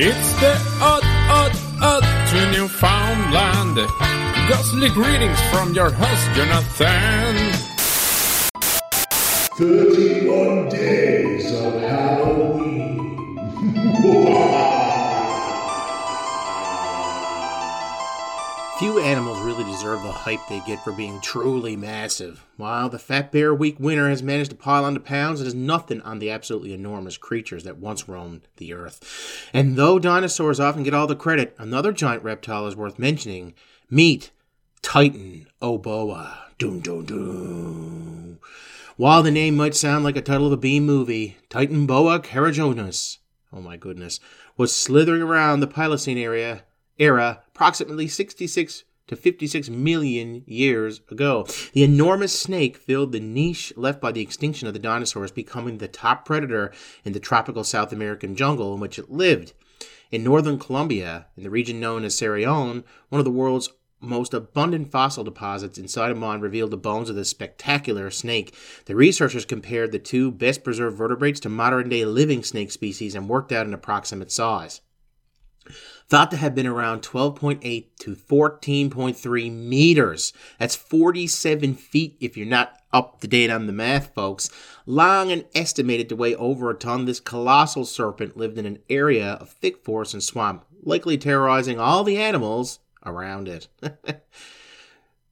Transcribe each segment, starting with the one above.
It's the odd, odd, odd to Newfoundland. Ghostly greetings from your host, Jonathan. 31 days of Halloween. Few animals really deserve the hype they get for being truly massive. While the Fat Bear Week winner has managed to pile on the pounds, it is nothing on the absolutely enormous creatures that once roamed the earth. And though dinosaurs often get all the credit, another giant reptile is worth mentioning. Meet Titan Oboa. Doom, doom, doom. While the name might sound like a title of a B movie, Titanoboa Carajonas, oh my goodness, was slithering around the Paleocene area era approximately 66 to 56 million years ago. The enormous snake filled the niche left by the extinction of the dinosaurs, becoming the top predator in the tropical South American jungle in which it lived. In northern Colombia, in the region known as Cerrejón, one of the world's most abundant fossil deposits inside a mine revealed the bones of this spectacular snake. The researchers compared the two best preserved vertebrates to modern day living snake species and worked out an approximate size thought to have been around 12.8 to 14.3 meters. That's 47 feet if you're not up to date on the math, folks. Long and estimated to weigh over a ton, this colossal serpent lived in an area of thick forest and swamp, likely terrorizing all the animals around it.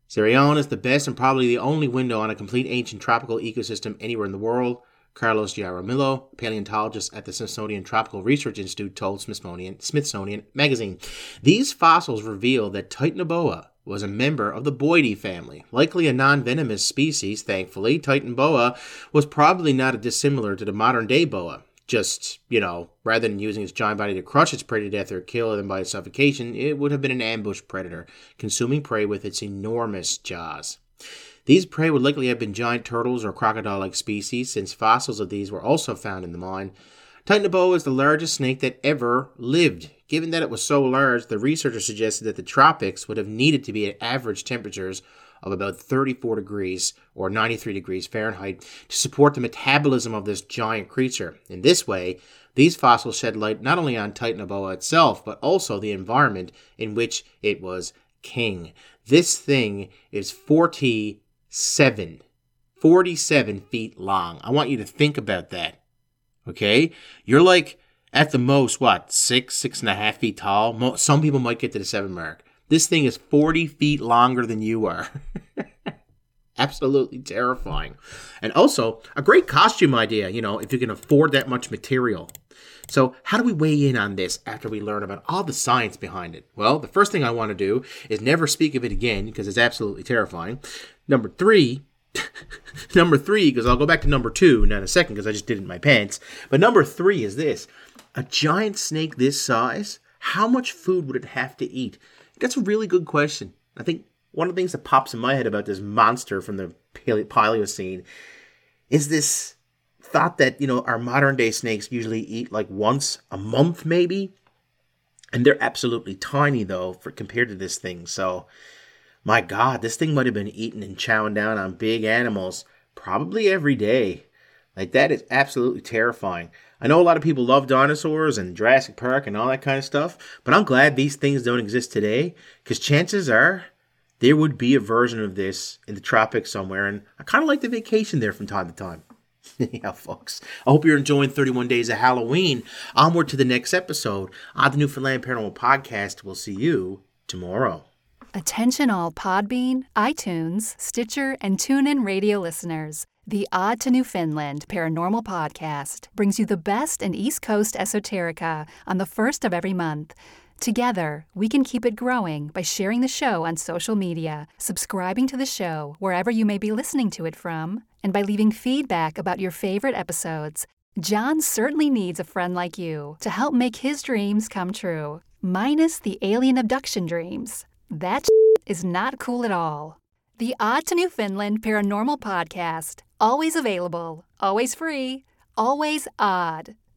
Cerrejón is the best and probably the only window on a complete ancient tropical ecosystem anywhere in the world. Carlos Jaramillo, paleontologist at the Smithsonian Tropical Research Institute, told Smithsonian, Smithsonian Magazine. These fossils reveal that Titanoboa was a member of the Boidae family, likely a non venomous species. Thankfully, Titanoboa was probably not dissimilar to the modern day boa. Just, you know, rather than using its giant body to crush its prey to death or kill them by suffocation, it would have been an ambush predator, consuming prey with its enormous jaws. These prey would likely have been giant turtles or crocodile like species, since fossils of these were also found in the mine. Titanoboa is the largest snake that ever lived. Given that it was so large, the researchers suggested that the tropics would have needed to be at average temperatures of about 34 degrees or 93 degrees Fahrenheit to support the metabolism of this giant creature. In this way, these fossils shed light not only on Titanoboa itself, but also the environment in which it was king. This thing is 40. 47, 47 feet long. I want you to think about that. Okay? You're like, at the most, what, six, six and a half feet tall? Some people might get to the seven mark. This thing is 40 feet longer than you are. Absolutely terrifying. And also, a great costume idea, you know, if you can afford that much material. So, how do we weigh in on this after we learn about all the science behind it? Well, the first thing I want to do is never speak of it again because it's absolutely terrifying. Number three, number three, because I'll go back to number two in a second because I just did it in my pants. But number three is this a giant snake this size, how much food would it have to eat? That's a really good question. I think one of the things that pops in my head about this monster from the Paleocene is this thought that, you know, our modern day snakes usually eat like once a month, maybe. And they're absolutely tiny, though, for compared to this thing. So, my God, this thing might have been eating and chowing down on big animals probably every day. Like, that is absolutely terrifying. I know a lot of people love dinosaurs and Jurassic Park and all that kind of stuff, but I'm glad these things don't exist today because chances are there would be a version of this in the tropics somewhere, and I kind of like the vacation there from time to time. yeah, folks. I hope you're enjoying 31 Days of Halloween. Onward to the next episode on the Newfoundland Paranormal Podcast. We'll see you tomorrow. Attention all Podbean, iTunes, Stitcher, and TuneIn radio listeners. The Odd to Newfoundland Paranormal Podcast brings you the best in East Coast esoterica on the first of every month. Together, we can keep it growing by sharing the show on social media, subscribing to the show wherever you may be listening to it from, and by leaving feedback about your favorite episodes. Jon certainly needs a friend like you to help make his dreams come true, minus the alien abduction dreams. That is not cool at all. The Odd to Newfoundland Paranormal Podcast. Always available, always free, always odd.